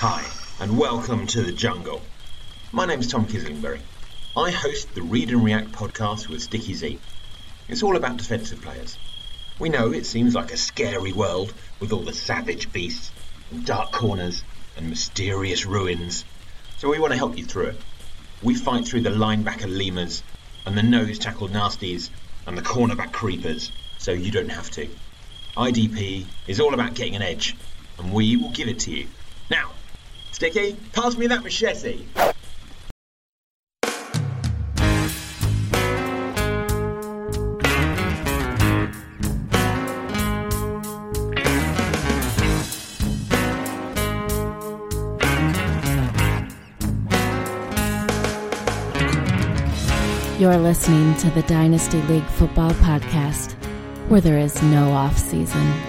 Hi, and welcome to the jungle. My name is Tom Kislingbury. I host the Read and React podcast with Sticky Z. It's all about defensive players. We know it seems like a scary world with all the savage beasts and dark corners and mysterious ruins. So we want to help you through it. We fight through the linebacker lemurs and the nose tackle nasties and the cornerback creepers so you don't have to. IDP is all about getting an edge, and we will give it to you. Now, Sticky, pass me that machete. You're listening to the Dynasty League Football Podcast, where there is no off season.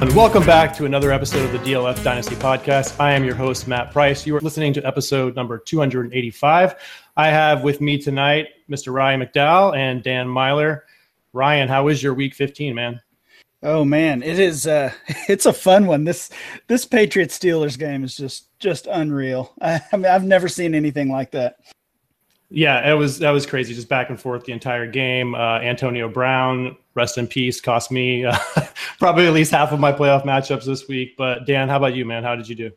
And welcome back to another episode of the DLF Dynasty Podcast. I am your host, Matt Price. You are listening to episode number 285. I have with me tonight Mr. Ryan McDowell and Dan Meylor. Ryan, how is your week 15, man? Oh man, it is uh it's a fun one. This this Patriots Steelers game is just just unreal. I, I mean I've never seen anything like that. Yeah, it was that was crazy, just back and forth the entire game. Uh, Antonio Brown, rest in peace, cost me uh, probably at least half of my playoff matchups this week. But Dan, how about you, man? How did you do?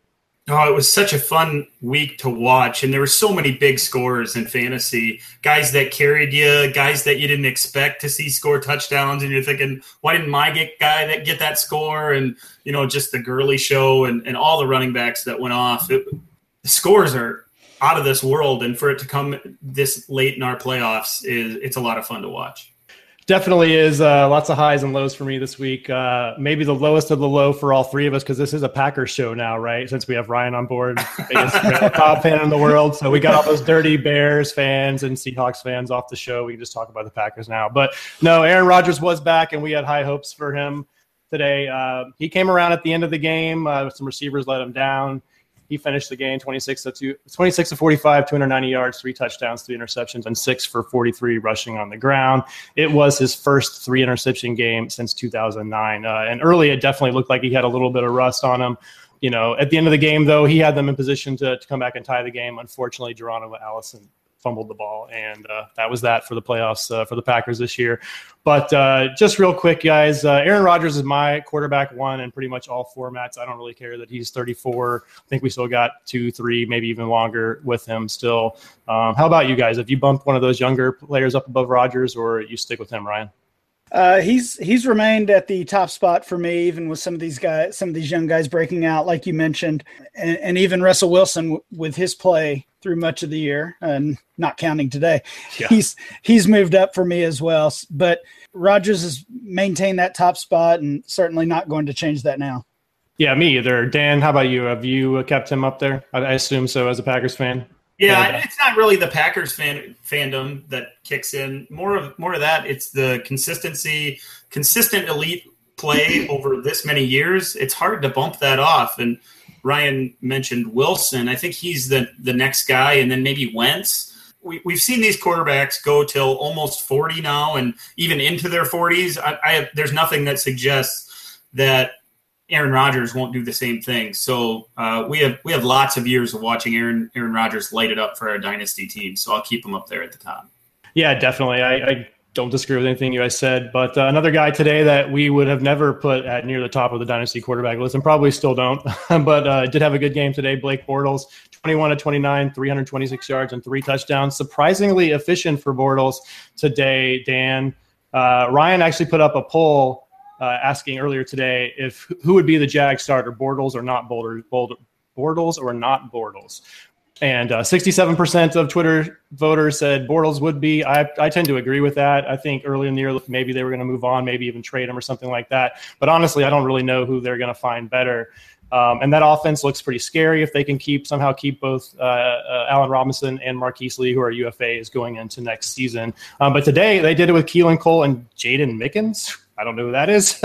Oh, it was such a fun week to watch, and there were so many big scores in fantasy. Guys that carried you, guys that you didn't expect to see score touchdowns, and you're thinking, why didn't my get guy that get that score? And you know, just the Gurley show and, and all the running backs that went off. It, the scores are out of this world, and for it to come this late in our playoffs is it's a lot of fun to watch definitely is uh, lots of highs and lows for me this week. Uh, maybe the lowest of the low for all three of us because this is a Packers show now, right? Since we have Ryan on board, biggest top fan in the world. So we got all those dirty Bears fans and Seahawks fans off the show. We can just talk about the Packers now. But no, Aaron Rodgers was back, and we had high hopes for him today. Uh, he came around at the end of the game. Uh, some receivers let him down. He finished the game 26 to, two, 26 to 45, 290 yards, three touchdowns, three interceptions, and six for 43 rushing on the ground. It was his first three interception game since 2009. Uh, and early, it definitely looked like he had a little bit of rust on him. You know, at the end of the game, though, he had them in position to, to come back and tie the game. Unfortunately, Geronimo Allison fumbled the ball, and uh, that was that for the playoffs uh, for the Packers this year. But uh, just real quick, guys, uh, Aaron Rodgers is my quarterback one in pretty much all formats. I don't really care that he's 34. I think we still got two, three, maybe even longer with him still. Um, how about you guys? Have you bumped one of those younger players up above Rodgers, or you stick with him, Ryan? Uh, he's he's remained at the top spot for me, even with some of these guys, some of these young guys breaking out, like you mentioned, and, and even Russell Wilson w- with his play through much of the year, and not counting today, yeah. he's he's moved up for me as well. But Rodgers has maintained that top spot, and certainly not going to change that now. Yeah, me either. Dan, how about you? Have you uh, kept him up there? I assume so, as a Packers fan. Yeah, it's not really the Packers fan fandom that kicks in. More of more of that. It's the consistency, consistent elite play over this many years. It's hard to bump that off. And Ryan mentioned Wilson. I think he's the the next guy, and then maybe Wentz. We, we've seen these quarterbacks go till almost 40 now and even into their 40s. I, I there's nothing that suggests that Aaron Rodgers won't do the same thing. So uh, we have we have lots of years of watching Aaron Aaron Rodgers light it up for our dynasty team. So I'll keep him up there at the top. Yeah, definitely. I, I don't disagree with anything you guys said. But uh, another guy today that we would have never put at near the top of the dynasty quarterback list, and probably still don't, but uh, did have a good game today. Blake Bortles, 21 to 29, 326 yards and three touchdowns. Surprisingly efficient for Bortles today. Dan uh, Ryan actually put up a poll uh, asking earlier today if who would be the Jag starter, Bortles or not Bortles, Bortles or not Bortles. And uh, 67% of Twitter voters said Bortles would be. I, I tend to agree with that. I think early in the year, maybe they were going to move on, maybe even trade him or something like that. But honestly, I don't really know who they're going to find better. Um, and that offense looks pretty scary if they can keep somehow keep both uh, uh, Allen Robinson and Marquise Lee, who are UFAs, going into next season. Um, but today they did it with Keelan Cole and Jaydon Mickens. I don't know who that is.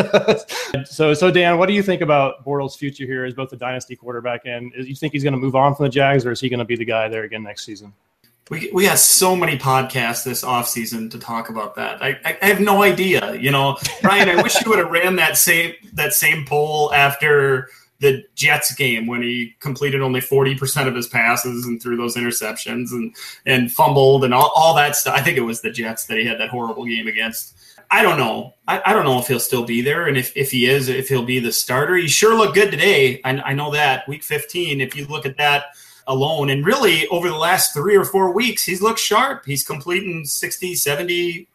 so, so Dan, what do you think about Bortles' future here as both a dynasty quarterback and do you think he's going to move on from the Jags, or is he going to be the guy there again next season? we, we had so many podcasts this offseason to talk about that. I, I, I have no idea. You know, Ryan, I wish you would have ran that same that same poll after the Jets game when he completed only 40% of his passes and threw those interceptions and, and fumbled and all, all that stuff. I think it was the Jets that he had that horrible game against. I don't know. I, I don't know if he'll still be there. And if, if he is, if he'll be the starter. He sure looked good today. I, I know that. Week 15, if you look at that alone, and really over the last three or four weeks, he's looked sharp. He's completing 60, 70,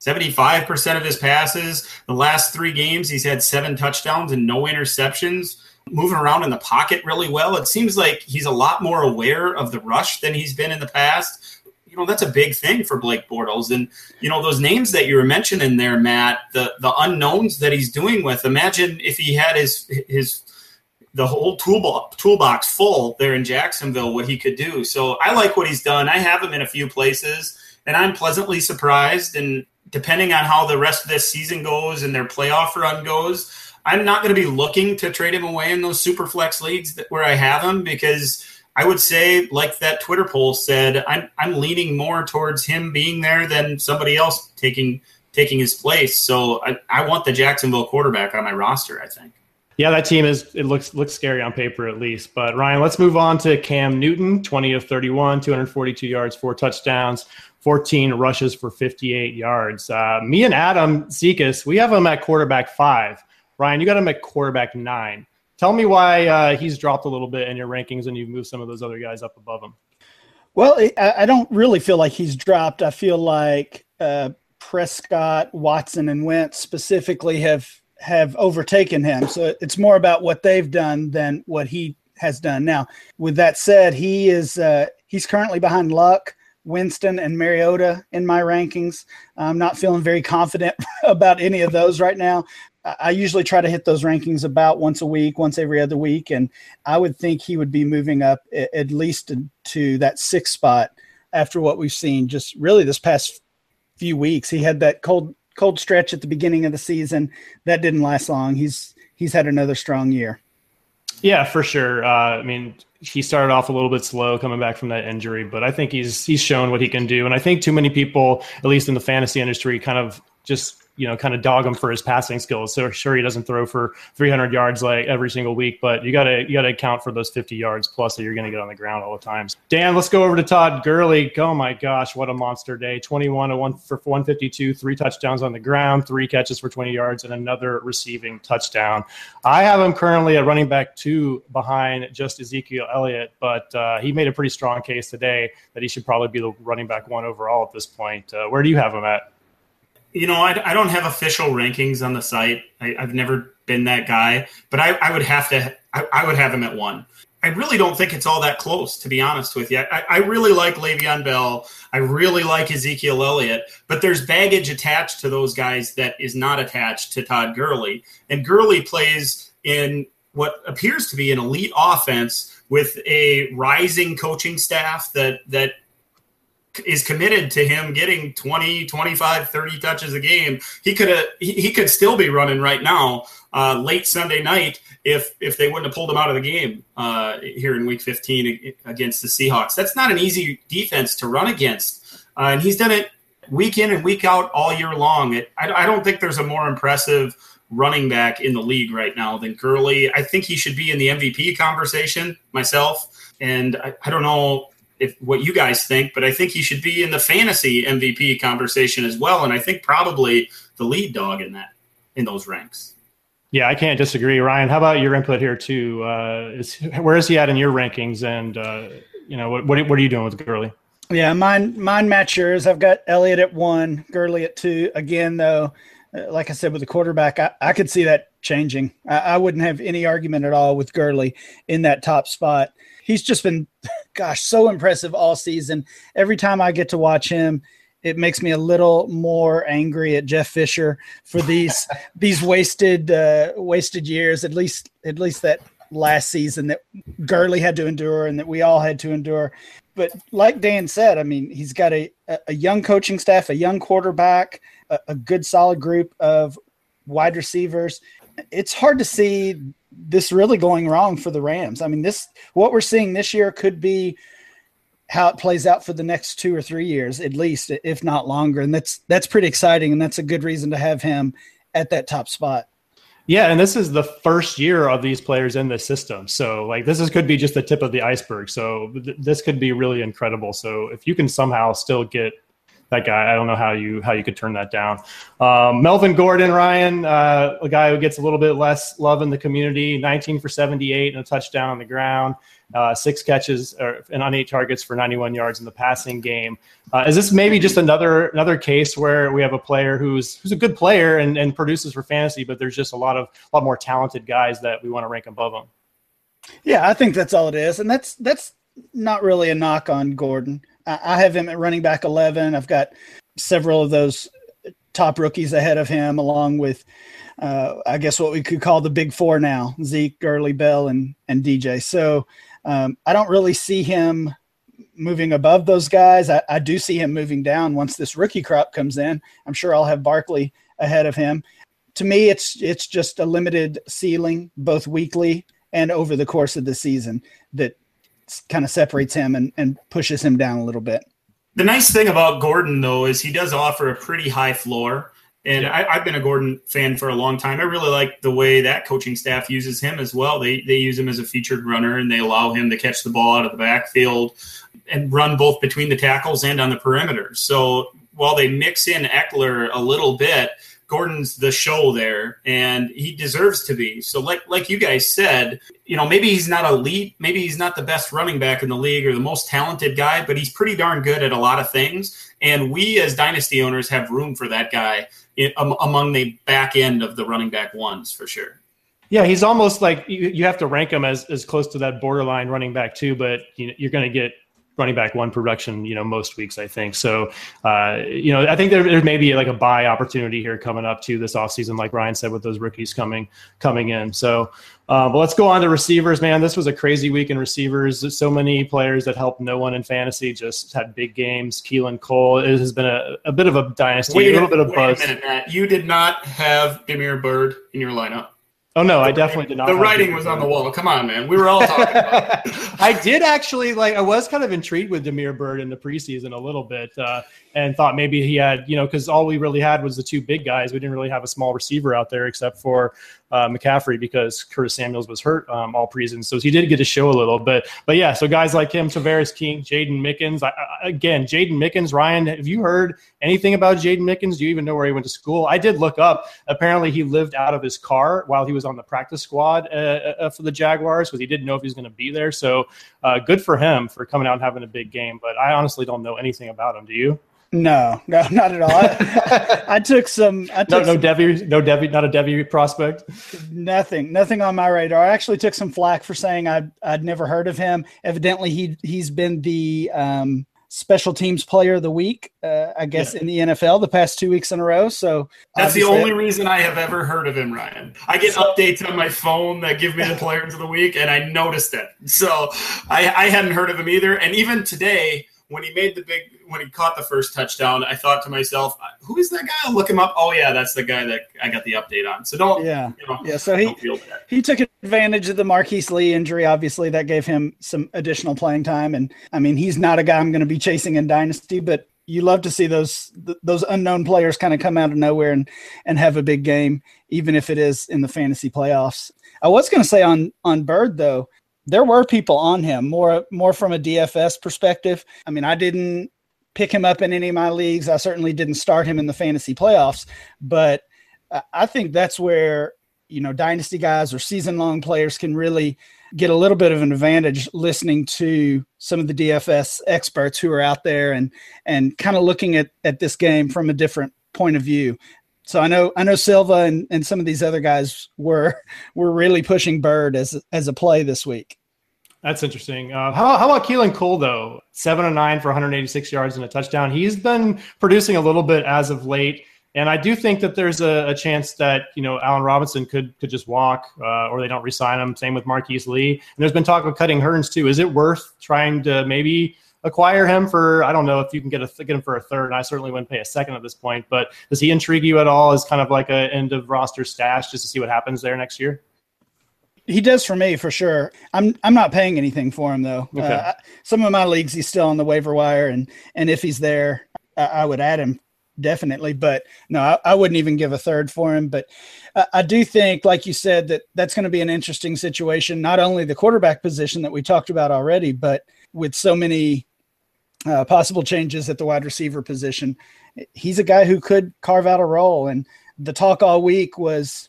75% of his passes. The last three games, he's had seven touchdowns and no interceptions moving around in the pocket really well. It seems like he's a lot more aware of the rush than he's been in the past. You know, that's a big thing for Blake Bortles. And, you know, those names that you were mentioning there, Matt, the the unknowns that he's doing with. Imagine if he had his his the whole toolbox toolbox full there in Jacksonville, what he could do. So I like what he's done. I have him in a few places, and I'm pleasantly surprised. And depending on how the rest of this season goes and their playoff run goes, I'm not going to be looking to trade him away in those super flex leagues that, where I have him because I would say, like that Twitter poll said, I'm I'm leaning more towards him being there than somebody else taking taking his place. So I, I want the Jacksonville quarterback on my roster. I think. Yeah, that team is it looks looks scary on paper at least. But Ryan, let's move on to Cam Newton, 20 of 31, 242 yards, four touchdowns, 14 rushes for 58 yards. Uh, me and Adam Zekas, we have him at quarterback five. Ryan, you got him at quarterback nine. Tell me why uh, he's dropped a little bit in your rankings and you've moved some of those other guys up above him. Well, I don't really feel like he's dropped. I feel like uh, Prescott, Watson, and Wentz specifically have have overtaken him. So it's more about what they've done than what he has done. Now, with that said, he is uh, he's currently behind Luck, Winston, and Mariota in my rankings. I'm not feeling very confident about any of those right now. I usually try to hit those rankings about once a week, once every other week, and I would think he would be moving up at least to that sixth spot after what we've seen just really this past few weeks. He had that cold cold stretch at the beginning of the season that didn't last long. He's he's had another strong year. Yeah, for sure. Uh, I mean, he started off a little bit slow coming back from that injury, but I think he's he's shown what he can do. And I think too many people, at least in the fantasy industry, kind of just you know kind of dog him for his passing skills. So sure he doesn't throw for 300 yards like every single week, but you got to you got to account for those 50 yards plus that you're to get on the ground all the time. Dan, let's go over to Todd Gurley. Oh my gosh, what a monster day! 21 to one for 152, three touchdowns on the ground, three catches for 20 yards, and another receiving touchdown. I have him currently at running back two behind just Ezekiel Elliott, but uh, he made a pretty strong case today that he should probably be the running back one overall at this point. Uh, where do you have him at? You know, I, I don't have official rankings on the site. I, have never been that guy, but I, I would have to. I, I, would have him at one. I really don't think it's all that close, to be honest with you. I, I really like Le'Veon Bell. I really like Ezekiel Elliott, but there's baggage attached to those guys that is not attached to Todd Gurley. And Gurley plays in what appears to be an elite offense with a rising coaching staff that that is committed to him getting 20 25 30 touches a game he could have he, he, could still be running right now uh, late sunday night if if they wouldn't have pulled him out of the game uh, here in week 15 against the seahawks that's not an easy defense to run against uh, and he's done it week in and week out all year long it, I, I don't think there's a more impressive running back in the league right now than Gurley. I think he should be in the MVP conversation myself. And I, I don't know if what you guys think, but I think he should be in the fantasy MVP conversation as well. And I think probably the lead dog in that in those ranks. Yeah, I can't disagree, Ryan. How about your input here too? Uh, is where is he at in your rankings? And uh, you know, what, what, what are you doing with Gurley? Yeah, mine mine match yours. I've got Elliott at one, Gurley at two. Again, though, uh, like I said with the quarterback, I, I could see that changing. I, I wouldn't have any argument at all with Gurley in that top spot he's just been, gosh, so impressive all season. Every time I get to watch him, it makes me a little more angry at Jeff Fisher for these these wasted uh, wasted years. At least at least that last season that Gurley had to endure and that we all had to endure. But like Dan said, I mean, he's got a a young coaching staff, a young quarterback, a, a good solid group of wide receivers. It's hard to see this really going wrong for the Rams. I mean, this what we're seeing this year could be how it plays out for the next two or three years, at least, if not longer. And that's that's pretty exciting, and that's a good reason to have him at that top spot. Yeah, and this is the first year of these players in the system. So, like, this is, could be just the tip of the iceberg. So, th- this could be really incredible. So, if you can somehow still get that guy, I don't know how you how you could turn that down. Um, Melvin Gordon, Ryan, uh, a guy who gets a little bit less love in the community, 19 for 78 and a touchdown on the ground uh, six catches or, and on eight targets for 91 yards in the passing game. Uh, is this maybe just another another case where we have a player who's who's a good player and, and produces for fantasy, but there's just a lot of a lot more talented guys that we want to rank above him? Yeah, I think that's all it is, and that's that's not really a knock on Gordon. I, have him at running back 11. I've got several of those top rookies ahead of him, along with uh, I guess what we could call the big four now: Zeke, Gurley, Bell, and and DJ. So um, I don't really see him moving above those guys. I, I, do see him moving down once this rookie crop comes in. I'm sure I'll have Barkley ahead of him. To me, it's it's just a limited ceiling, both weekly and over the course of the season, that kind of separates him and, and pushes him down a little bit. The nice thing about Gordon, though, is he does offer a pretty high floor. And I, have been a Gordon fan for a long time. I really like the way that coaching staff uses him as well. They they use him as a featured runner and they allow him to catch the ball out of the backfield and run both between the tackles and on the perimeter. So while they mix in Ekeler a little bit, Gordon's the show there, and he deserves to be. So, like like you guys said, you know, maybe he's not elite, maybe he's not the best running back in the league or the most talented guy, but he's pretty darn good at a lot of things. And we as dynasty owners have room for that guy in, um, among the back end of the running back ones for sure. Yeah, he's almost like you, you have to rank him as, as close to that borderline running back too, but you you're going to get running back one production, you know, most weeks, I think. So, uh, you know, I think there, there may be like a buy opportunity here coming up to this offseason, like Ryan said, with those rookies coming, coming in. So, uh, but let's go on to receivers, man. This was a crazy week in receivers. So many players that helped no one in fantasy just had big games. Keelan Cole, it has been a, a bit of a dynasty, wait, a little bit of buzz. A minute, Matt. You did not have Damiere Byrd in your lineup. Oh no, I definitely did not. The writing was on the wall. Come on, man. We were all talking about it. I did actually like. I was kind of intrigued with Damiere Byrd in the preseason a little bit, uh, and thought maybe he had, you know, because all we really had was the two big guys. We didn't really have a small receiver out there except for uh, McCaffrey because Curtis Samuels was hurt um, all preseason. So he did get to show a little bit. But yeah, so guys like him, Tavarres King, Jaydon Mickens. I, I, again, Jaydon Mickens. Ryan, have you heard anything about Jaydon Mickens? Do you even know where he went to school? I did look up. Apparently, he lived out of his car while he was on the practice squad uh, uh, for the Jaguars because he didn't know if he was going to be there. So uh, good for him for coming out and having a big game. But I honestly don't know anything about him. Do you? No, no, not at all. I, I took some. I took no, no Devy, no Devy, not a Devy prospect. Nothing, nothing on my radar. I actually took some flack for saying I'd I'd never heard of him. Evidently, he he's been the um, special teams player of the week, uh, I guess, yeah. in the NFL the past two weeks in a row. So that's the only reason I have ever heard of him, Ryan. I get so, updates on my phone that give me the players of the week, and I noticed it. So I, I hadn't heard of him either. And even today, when he made the big when he caught the first touchdown, I thought to myself, "Who is that guy?" I'll look him up. Oh yeah, that's the guy that I got the update on. So don't yeah you know, yeah. So he he took advantage of the Marquise Lee injury. Obviously, that gave him some additional playing time. And I mean, he's not a guy I'm going to be chasing in dynasty, but you love to see those those unknown players kind of come out of nowhere and and have a big game, even if it is in the fantasy playoffs. I was going to say on on Byrd though there were people on him more more from a DFS perspective. I mean, I didn't pick him up in any of my leagues. I certainly didn't start him in the fantasy playoffs, but I think that's where you know dynasty guys or season long players can really get a little bit of an advantage listening to some of the DFS experts who are out there and and kind of looking at at this game from a different point of view. So I know I know Silva and, and some of these other guys were were really pushing Byrd as as a play this week. That's interesting. Uh, how, how about Keelan Cole though? Seven and nine for 186 yards and a touchdown. He's been producing a little bit as of late, and I do think that there's a, a chance that you know Allen Robinson could could just walk, uh, or they don't resign him. Same with Marquise Lee. And there's been talk of cutting Hurns too. Is it worth trying to maybe acquire him for I don't know if you can get a get him for a third. And I certainly wouldn't pay a second at this point. But does he intrigue you at all as kind of like a end of roster stash just to see what happens there next year? He does for me for sure. I'm I'm not paying anything for him though. Okay. Uh, some of my leagues he's still on the waiver wire, and and if he's there, I, I would add him definitely. But no, I, I, wouldn't even give a third for him. But I, I do think, like you said, that that's going to be an interesting situation. Not only the quarterback position that we talked about already, but with so many uh, possible changes at the wide receiver position, he's a guy who could carve out a role. And the talk all week was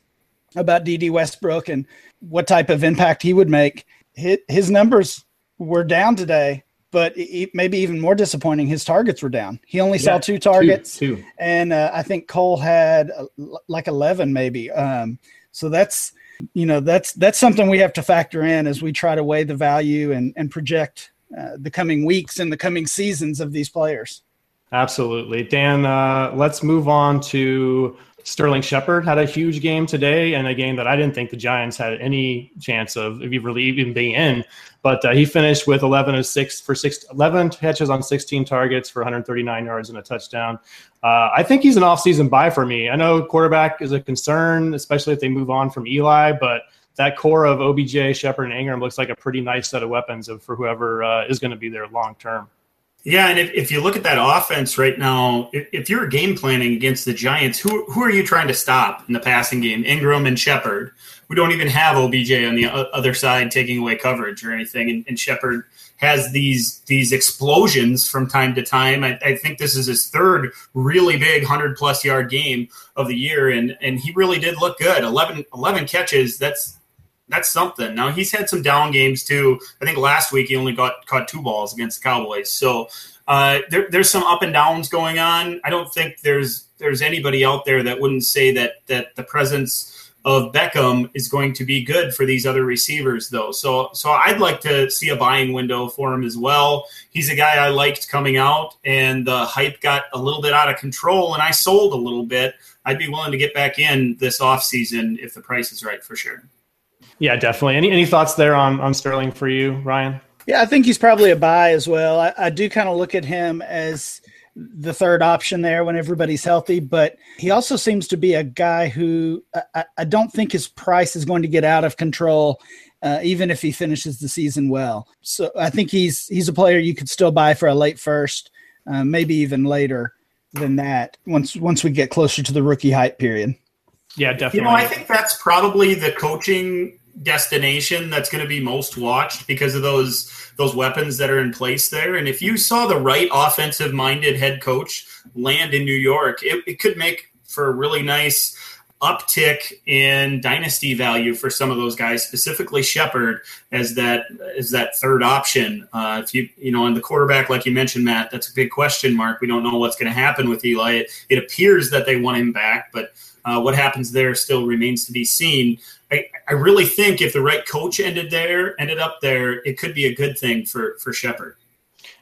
about Dede Westbrook and what type of impact he would make. His, numbers were down today, but maybe even more disappointing, his targets were down. He only yeah, saw two targets, two, two. and uh, I think Cole had uh, like eleven, maybe. Um, so that's you know that's that's something we have to factor in as we try to weigh the value and and project uh, the coming weeks and the coming seasons of these players. Absolutely, Dan. Uh, let's move on to Sterling Shepard had a huge game today and a game that I didn't think the Giants had any chance of, really even being in. But uh, he finished with 11 of six for six, 11 catches on 16 targets for 139 yards and a touchdown. Uh, I think he's an offseason buy for me. I know quarterback is a concern, especially if they move on from Eli, but that core of OBJ, Shepard, and Ingram looks like a pretty nice set of weapons for whoever uh, is going to be there long term. Yeah, and if, if you look at that offense right now, if, if, you're game planning against the Giants, who who are you trying to stop in the passing game? Ingram and Shepard. We don't even have OBJ on the other side taking away coverage or anything, and, and Shepard has these these explosions from time to time. I, I, think this is his third really big hundred plus yard game of the year, and and he really did look good. 11, 11 catches. That's that's something. Now he's had some down games too. I think last week he only got caught two balls against the Cowboys. So uh, there, there's some up and downs going on. I don't think there's there's anybody out there that wouldn't say that that the presence of Beckham is going to be good for these other receivers though. So so I'd like to see a buying window for him as well. He's a guy I liked coming out and the hype got a little bit out of control and I sold a little bit. I'd be willing to get back in this offseason if the price is right for sure. Yeah, definitely. Any any thoughts there on on Sterling for you, Ryan? Yeah, I think he's probably a buy as well. I, I do kind of look at him as the third option there when everybody's healthy, but he also seems to be a guy who I, I don't think his price is going to get out of control, uh, even if he finishes the season well. So I think he's he's a player you could still buy for a late first, uh, maybe even later than that. Once once we get closer to the rookie hype period. Yeah, definitely. You know, I think that's probably the coaching destination that's going to be most watched because of those those weapons that are in place there. And if you saw the right offensive minded head coach land in New York, it, it could make for a really nice uptick in dynasty value for some of those guys, specifically Shepard as that as that third option. Uh, if you you know, on the quarterback, like you mentioned, Matt, that's a big question mark. We don't know what's going to happen with Eli. It, it appears that they want him back, but uh, what happens there still remains to be seen. I, I really think if the right coach ended there, ended up there, it could be a good thing for for Shepard.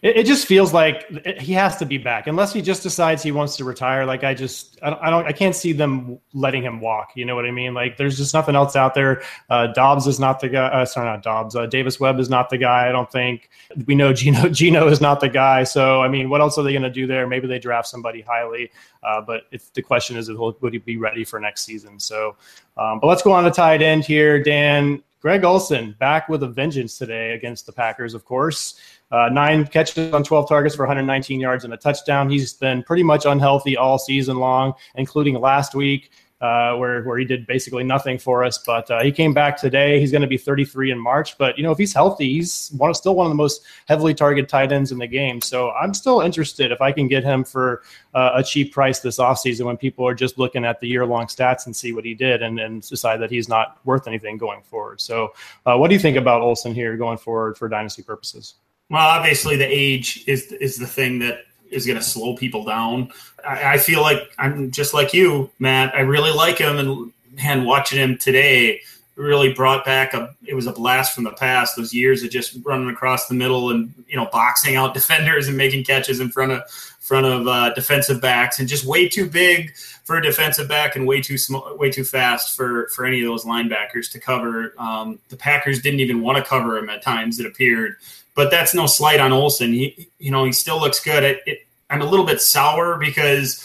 It, it, just feels like he has to be back unless he just decides he wants to retire. Like I just, I don't, I, don't, I can't see them letting him walk. You know what I mean? Like there's just nothing else out there. Uh, Dobbs is not the guy. Uh, sorry, not Dobbs. Uh, Davis Webb is not the guy. I don't think we know Geno. Geno is not the guy. So I mean, what else are they going to do there? Maybe they draft somebody highly. Uh, but if the question is, would he be ready for next season? So, um, but let's go on to tight end here, Dan. Greg Olsen back with a vengeance today against the Packers, of course. Uh, nine catches on 12 targets for 119 yards and a touchdown. He's been pretty much unhealthy all season long, including last week. Uh, where where he did basically nothing for us. But uh, he came back today. He's going to be 33 in March. But you know, if he's healthy, he's one, still one of the most heavily targeted tight ends in the game. So I'm still interested if I can get him for uh, a cheap price this offseason when people are just looking at the year long stats and see what he did and, and decide that he's not worth anything going forward. So uh, what do you think about Olsen here going forward for dynasty purposes? Well, obviously the age is is the thing that is going to slow people down. I, I, feel like I'm just like you, Matt. I really like him, and man, watching him today really brought back a. It was a blast from the past. Those years of just running across the middle and you know boxing out defenders and making catches in front of front of uh, defensive backs, and just way too big for a defensive back and way too small, way too fast for for any of those linebackers to cover. Um, the Packers didn't even want to cover him at times. It appeared but that's no slight on Olsen. He, you know, he still looks good. It, it, I'm a little bit sour because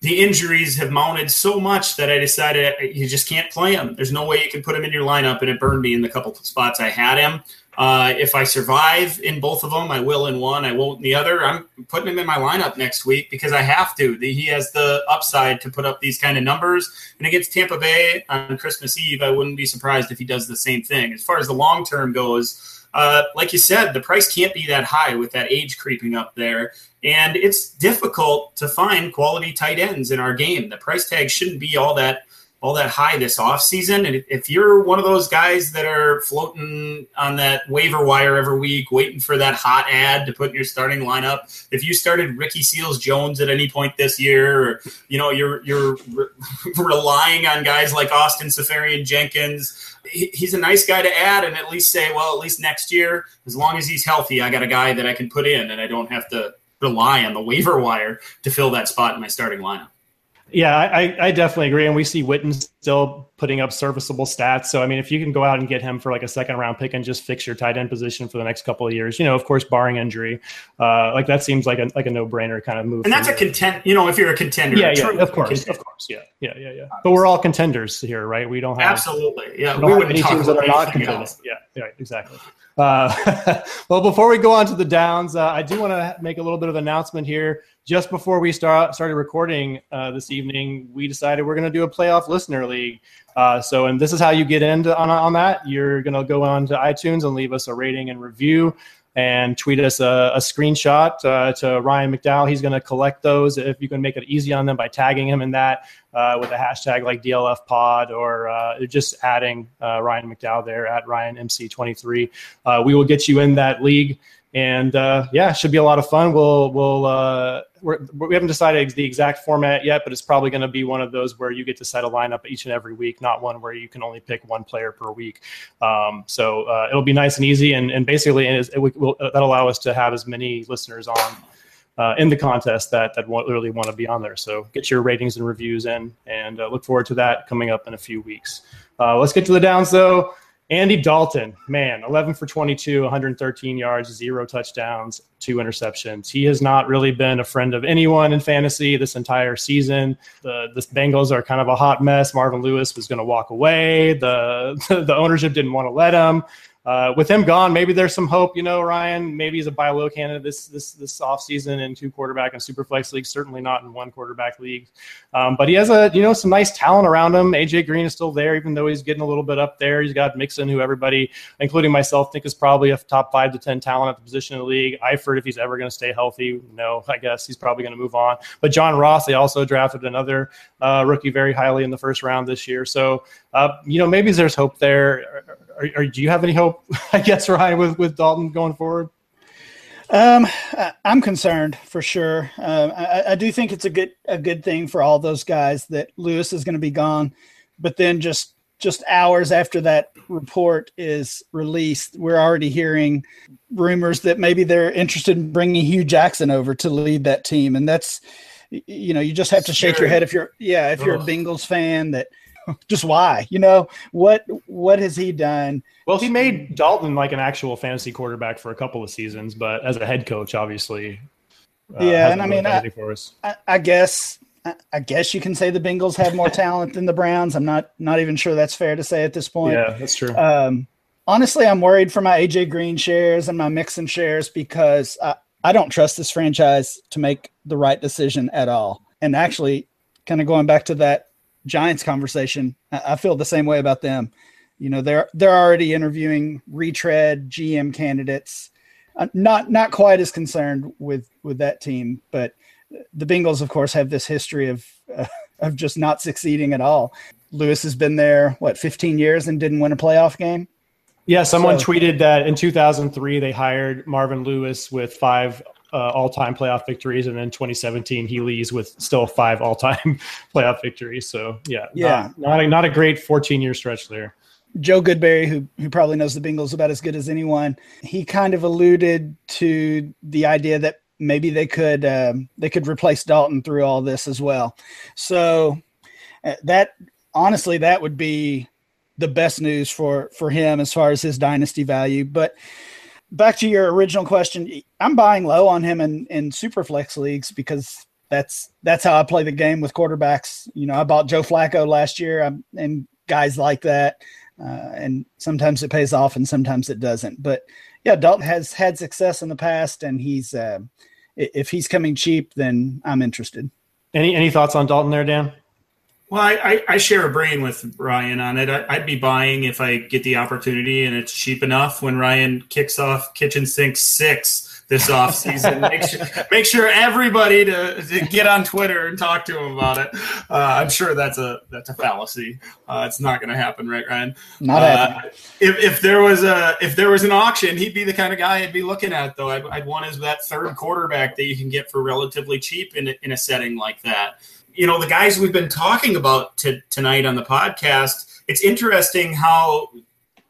the injuries have mounted so much that I decided you just can't play him. There's no way you can put him in your lineup, and it burned me in the couple spots I had him. Uh, if I survive in both of them, I will in one, I won't in the other. I'm putting him in my lineup next week because I have to. He has the upside to put up these kind of numbers. And against Tampa Bay on Christmas Eve, I wouldn't be surprised if he does the same thing. As far as the long term goes, uh, like you said, the price can't be that high with that age creeping up there. And it's difficult to find quality tight ends in our game. The price tag shouldn't be all that all that high this offseason. And if you're one of those guys that are floating on that waiver wire every week, waiting for that hot ad to put in your starting lineup, if you started Ricky Seals Jones at any point this year, or you know you're you're re- relying on guys like Austin Seferian Jenkins, he's a nice guy to add and at least say, well, at least next year, as long as he's healthy, I got a guy that I can put in, and I don't have to rely on the waiver wire to fill that spot in my starting lineup. Yeah, I, I definitely agree. And we see Witten still putting up serviceable stats. So, I mean, if you can go out and get him for like a second round pick and just fix your tight end position for the next couple of years, you know, of course, barring injury, uh, like that seems like a, like a no brainer kind of move. And that's a content, you know, if you're a contender. Yeah, yeah, of course, contender. of course. Yeah, yeah, yeah, yeah. But we're all contenders here, right? We don't have. Absolutely. Yeah. We, we wouldn't that are not contenders. Yeah, yeah, exactly. Uh, well, before we go on to the downs, uh, I do want to make a little bit of an announcement here just before we start started recording uh, this evening, we decided we're going to do a playoff listener league. Uh, so, and this is how you get into on, on that. You're going to go on to iTunes and leave us a rating and review, and tweet us a, a screenshot uh, to Ryan McDowell. He's going to collect those if you can make it easy on them by tagging him in that uh, with a hashtag like DLF Pod or uh, just adding uh, Ryan McDowell there at Ryan MC23. we will get you in that league and yeah, it should be a lot of fun. We'll we'll we're, we have not decided the exact format yet, but it's probably going to be one of those where you get to set a lineup each and every week, not one where you can only pick one player per week. Um, so uh, it'll be nice and easy, and and basically it, will that allow us to have as many listeners on. Uh, in the contest that that want, literally want to be on there. So get your ratings and reviews in, and uh, look forward to that coming up in a few weeks. Uh, let's get to the downs though. Andy Dalton, man, 11 for 22, 113 yards, zero touchdowns, two interceptions. He has not really been a friend of anyone in fantasy this entire season. The the Bengals are kind of a hot mess. Marvin Lewis was going to walk away. The the ownership didn't want to let him uh, with him gone, maybe there's some hope. You know, Ryan, maybe he's a buy low candidate this this this offseason in two quarterback and super flex leagues. Certainly not in one quarterback league. Um, but he has a you know some nice talent around him. AJ Green is still there, even though he's getting a little bit up there. He's got Mixon, who everybody, including myself, think is probably a top five to ten talent at the position in the league. Eifert, if he's ever going to stay healthy, no, I guess he's probably going to move on. But John Ross, they also drafted another uh, rookie very highly in the first round this year. So uh, you know maybe there's hope there are, are, do you have any hope? I guess Ryan with with Dalton going forward. Um, I'm concerned for sure. Uh, I, I, do think it's a good a good thing for all those guys that Lewis is going to be gone, but then just just hours after that report is released, we're already hearing rumors that maybe they're interested in bringing Hue Jackson over to lead that team, and that's you know you just have to shake your head if you're yeah if you're a Bengals fan that just why? You know what? What has he done? Well, he made Dalton like an actual fantasy quarterback for a couple of seasons, but as a head coach, obviously. Uh, yeah, and I mean, I, I, I, guess I guess you can say the Bengals have more talent than the Browns. I'm not not even sure that's fair to say at this point. Yeah, that's true. Um, honestly, I'm worried for my AJ Green shares and my Mixon shares because I, I don't trust this franchise to make the right decision at all. And actually, kind of going back to that Giants conversation, I feel the same way about them. You know, they're they're already interviewing retread GM candidates. Uh, not not quite as concerned with with that team, but the Bengals, of course, have this history of uh, of just not succeeding at all. Lewis has been there what 15 years and didn't win a playoff game. Yeah, someone so, tweeted that in 2003 they hired Marvin Lewis with five uh, all-time playoff victories, and then 2017 he leads with still five all-time playoff victories. So yeah, yeah, not, not a, not a great 14-year stretch there. Joe Goodberry, who who probably knows the Bengals about as good as anyone, he kind of alluded to the idea that maybe they could um, they could replace Dalton through all this as well. So uh, that honestly, that would be the best news for for him as far as his dynasty value. But back to your original question, I'm buying low on him in in super flex leagues because that's that's how I play the game with quarterbacks. You know, I bought Joe Flacco last year, and guys like that. Uh, and sometimes it pays off, and sometimes it doesn't. But yeah, Dalton has had success in the past, and he's uh, if he's coming cheap, then I'm interested. Any any thoughts on Dalton there, Dan? Well, I, I, share a brain with Ryan on it. I, would be buying if I get the opportunity and it's cheap enough when Ryan kicks off Kitchen Sink 6 this off season. make, sure, make sure everybody to, to, get on Twitter and talk to him about it. Uh, I'm sure that's a that's a fallacy. Uh, it's not going to happen, right, Ryan? Not uh, if, if there was a if there was an auction, he'd be the kind of guy I'd be looking at. Though I'd, I'd want is that third quarterback that you can get for relatively cheap in in a setting like that. You know, the guys we've been talking about t- tonight on the podcast. It's interesting how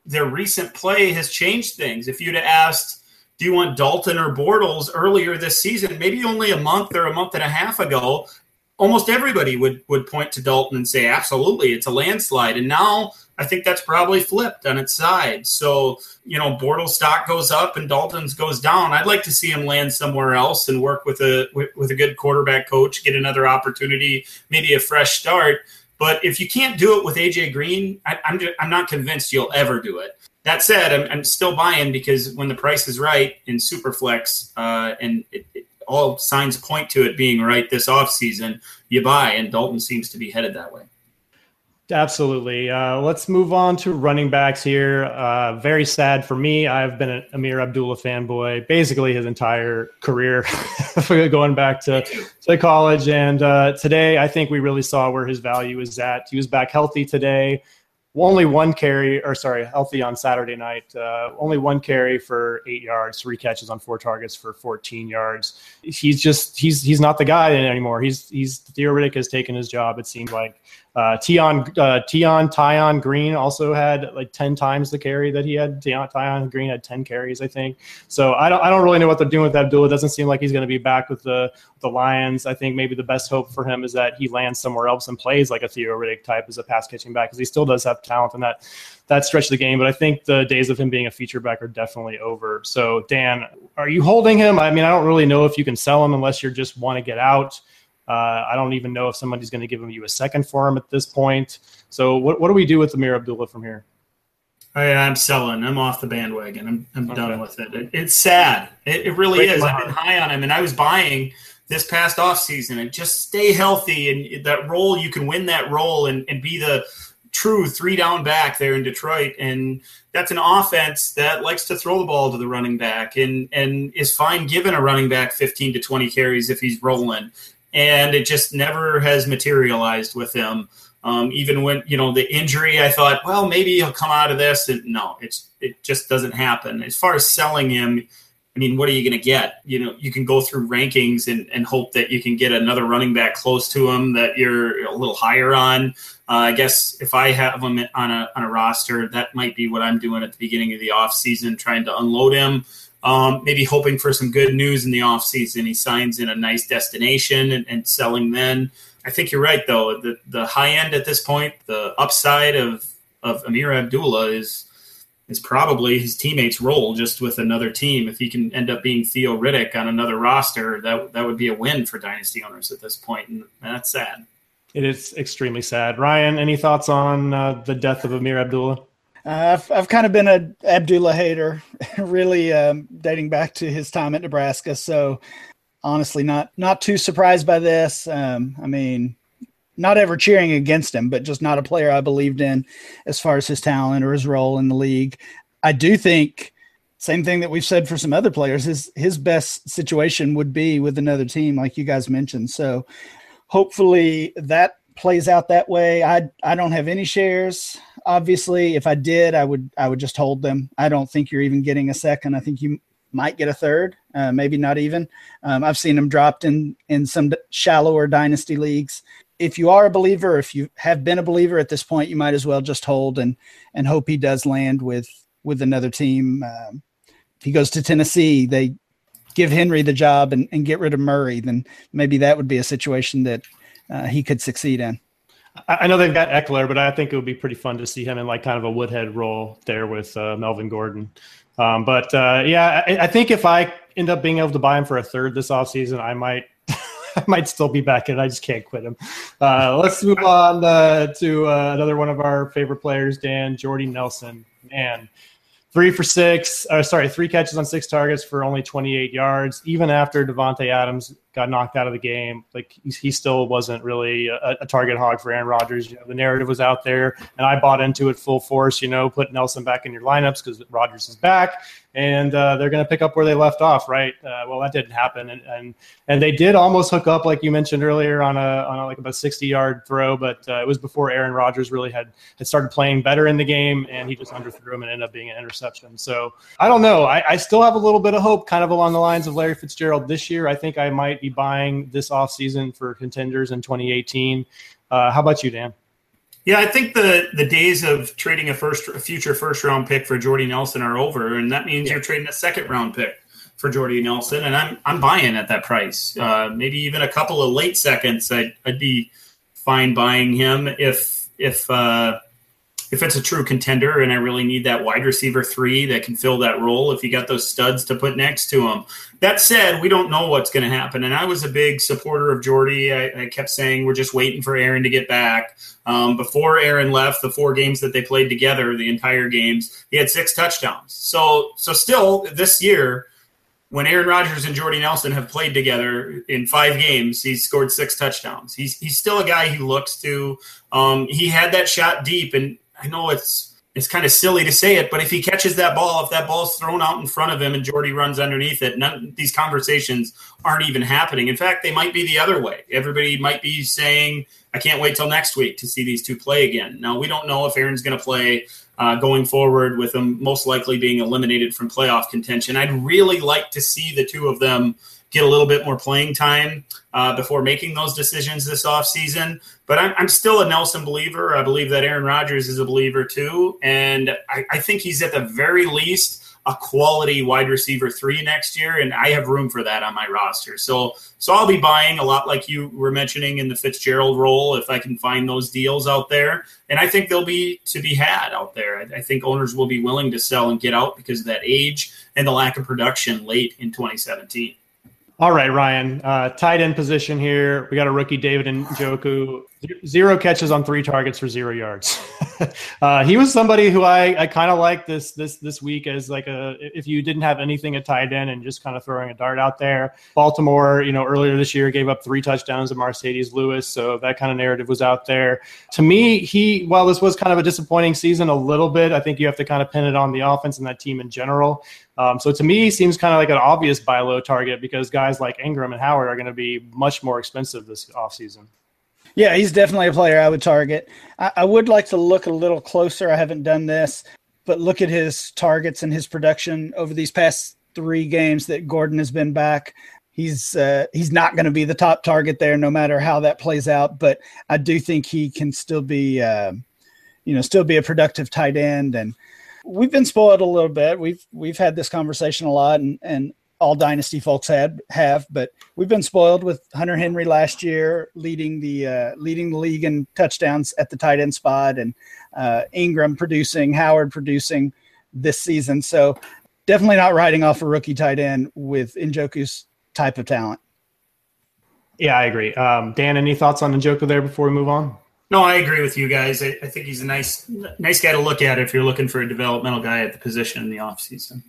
their recent play has changed things. If you'd asked do you want Dalton or Bortles earlier this season? Maybe only a month or a month and a half ago, almost everybody would would point to Dalton and say, absolutely, it's a landslide. And now I think that's probably flipped on its side. So, you know, Bortles stock goes up and Dalton's goes down. I'd like to see him land somewhere else and work with a with, with a good quarterback coach, get another opportunity, maybe a fresh start. But if you can't do it with AJ Green, I, I'm, I'm not convinced you'll ever do it. That said, I'm, I'm still buying because when the price is right in Superflex, uh, and it, it, all signs point to it being right this offseason, you buy, and Dalton seems to be headed that way. Absolutely. Uh, let's move on to running backs here. Uh, very sad for me. I've been an Ameer Abdullah fanboy basically his entire career, going back to, to college. And uh, today, I think we really saw where his value is at. He was back healthy today only one carry, or sorry, healthy on Saturday night. Uh, only one carry for eight yards, three catches on four targets for 14 yards. He's just he's he's not the guy anymore. He's he's Theo Riddick has taken his job. It seems like uh, Tion uh, Tion Tion Green also had like ten times the carry that he had. Tion Green had ten carries, I think. So I don't I don't really know what they're doing with Abdullah. It doesn't seem like he's going to be back with the the Lions. I think maybe the best hope for him is that he lands somewhere else and plays like a Theo Riddick type as a pass catching back because he still does have talent in that that stretch of the game. But I think the days of him being a feature back are definitely over. So Dan, are you holding him? I mean, I don't really know if you can sell him unless you just want to get out. Uh, I don't even know if somebody's going to give him you a second for him at this point. So what, what do we do with Ameer Abdullah from here? I, am selling. I'm off the bandwagon. I'm, I'm okay. done with it. it. It's sad. It, it really is. I've been high on him, and I was buying this past off season. And just stay healthy, and that role you can win that role and, and be the true three down back there in Detroit. And that's an offense that likes to throw the ball to the running back and and is fine giving a running back 15 to 20 carries if he's rolling and it just never has materialized with him. Um, even when you know the injury, I thought, well, maybe he'll come out of this. And no, it's it just doesn't happen. As far as selling him, I mean, what are you going to get? You know, you can go through rankings and, and hope that you can get another running back close to him that you're a little higher on. Uh, I guess if I have him on a on a roster, that might be what I'm doing at the beginning of the offseason, trying to unload him. Um, maybe hoping for some good news in the offseason. He signs in a nice destination and, and, selling then. I think you're right, though. The, the high end at this point, the upside of, of Ameer Abdullah is is probably his teammates' role just with another team. If he can end up being Theo Riddick on another roster, that that would be a win for dynasty owners at this point, and that's sad. It is extremely sad. Ryan, any thoughts on uh, the death of Ameer Abdullah? Uh, I've, I've kind of been a Abdullah hater, really um, dating back to his time at Nebraska. So honestly, not not too surprised by this. Um, I mean, not ever cheering against him, but just not a player I believed in as far as his talent or his role in the league. I do think same thing that we've said for some other players. His his best situation would be with another team, like you guys mentioned. So hopefully that plays out that way. I I don't have any shares. Obviously, if I did, I would I would just hold them. I don't think you're even getting a second. I think you might get a third, uh, maybe not even. Um, I've seen them dropped in in some shallower dynasty leagues. If you are a believer, if you have been a believer at this point, you might as well just hold and and hope he does land with with another team. Um, if he goes to Tennessee, they give Henry the job and, and get rid of Murray, then maybe that would be a situation that uh, he could succeed in. I know they've got Ekeler, but I think it would be pretty fun to see him in like kind of a Woodhead role there with uh, Melvin Gordon. Um, but uh, yeah, I, I, think if I end up being able to buy him for a third this offseason, I might I might still be back in. I just can't quit him. Uh, let's move on uh, to uh, another one of our favorite players, Dan Jordy Nelson. Man, three for six. Uh, sorry, three catches on six targets for only 28 yards. Even after Davante Adams got knocked out of the game, like he, he still wasn't really a, a, target hog for Aaron Rodgers. You know, the narrative was out there, and I bought into it full force. You know, put Nelson back in your lineups because Rodgers is back and uh, they're going to pick up where they left off, right? Uh, well, that didn't happen, and, and and they did almost hook up, like you mentioned earlier, on a on a, like about sixty yard throw, but uh, it was before Aaron Rodgers really had had started playing better in the game, and he just underthrew him and ended up being an interception. So I don't know. I, I still have a little bit of hope, kind of along the lines of Larry Fitzgerald this year. I think I might be buying this offseason for contenders in 2018. Uh, how about you, Dan? Yeah, I think the the days of trading a first a future first round pick for Jordy Nelson are over, and that means yeah. you're trading a second round pick for Jordy Nelson, and I'm I'm buying at that price. Uh, maybe even a couple of late seconds, I'd, I'd be fine buying him if if uh, if it's a true contender and I really need that wide receiver three that can fill that role, if you got those studs to put next to him. That said, we don't know what's going to happen. And I was a big supporter of Jordy. I, I, kept saying we're just waiting for Aaron to get back. Um, before Aaron left, the four games that they played together, the entire games, he had six touchdowns. So, so still this year, when Aaron Rodgers and Jordy Nelson have played together in five games, he's scored six touchdowns. He's he's still a guy he looks to. Um, he had that shot deep, and I know it's it's kind of silly to say it, but if he catches that ball, if that ball's thrown out in front of him and Jordy runs underneath it, none these conversations aren't even happening. In fact, they might be the other way. Everybody might be saying, "I can't wait till next week to see these two play again." Now we don't know if Aaron's going to play uh, going forward, with them most likely being eliminated from playoff contention. I'd really like to see the two of them get a little bit more playing time uh, before making those decisions this offseason. But I'm, I'm, still a Nelson believer. I believe that Aaron Rodgers is a believer too. And I, I think he's at the very least a quality wide receiver three next year, and I have room for that on my roster. So, so I'll be buying a lot, like you were mentioning in the Fitzgerald role, if I can find those deals out there. And I think they'll be to be had out there. I, I think owners will be willing to sell and get out because of that age and the lack of production late in 2017. All right, Ryan. Uh, tight end position here. We got a rookie, David Njoku. Zero catches on three targets for zero yards. uh, he was somebody who I, I kind of like this this this week as like a if you didn't have anything at tight end and just kind of throwing a dart out there. Baltimore, you know, earlier this year gave up three touchdowns to Marcedes Lewis, so that kind of narrative was out there. To me, he while this was kind of a disappointing season a little bit, I think you have to kind of pin it on the offense and that team in general. Um, so to me, seems kind of like an obvious buy low target because guys like Ingram and Howard are going to be much more expensive this offseason. Yeah, he's definitely a player I would target. I, I, would like to look a little closer. I haven't done this, but look at his targets and his production over these past three games that Gordon has been back. He's uh, he's not going to be the top target there, no matter how that plays out. But I do think he can still be, uh, you know, still be a productive tight end and we've been spoiled a little bit. We've we've had this conversation a lot, and and all dynasty folks had have, but we've been spoiled with Hunter Henry last year leading the uh, leading the league in touchdowns at the tight end spot, and uh, Ingram producing, Howard producing this season. So definitely not riding off a rookie tight end with Njoku's type of talent. Yeah, I agree. Um, Dan, any thoughts on Njoku there before we move on? No, I agree with you guys. I, I, think he's a nice, nice guy to look at if you're looking for a developmental guy at the position in the offseason.